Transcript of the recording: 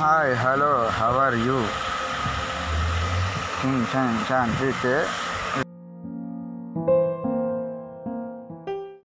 Hi, hello, how are you? Hmm, छान छान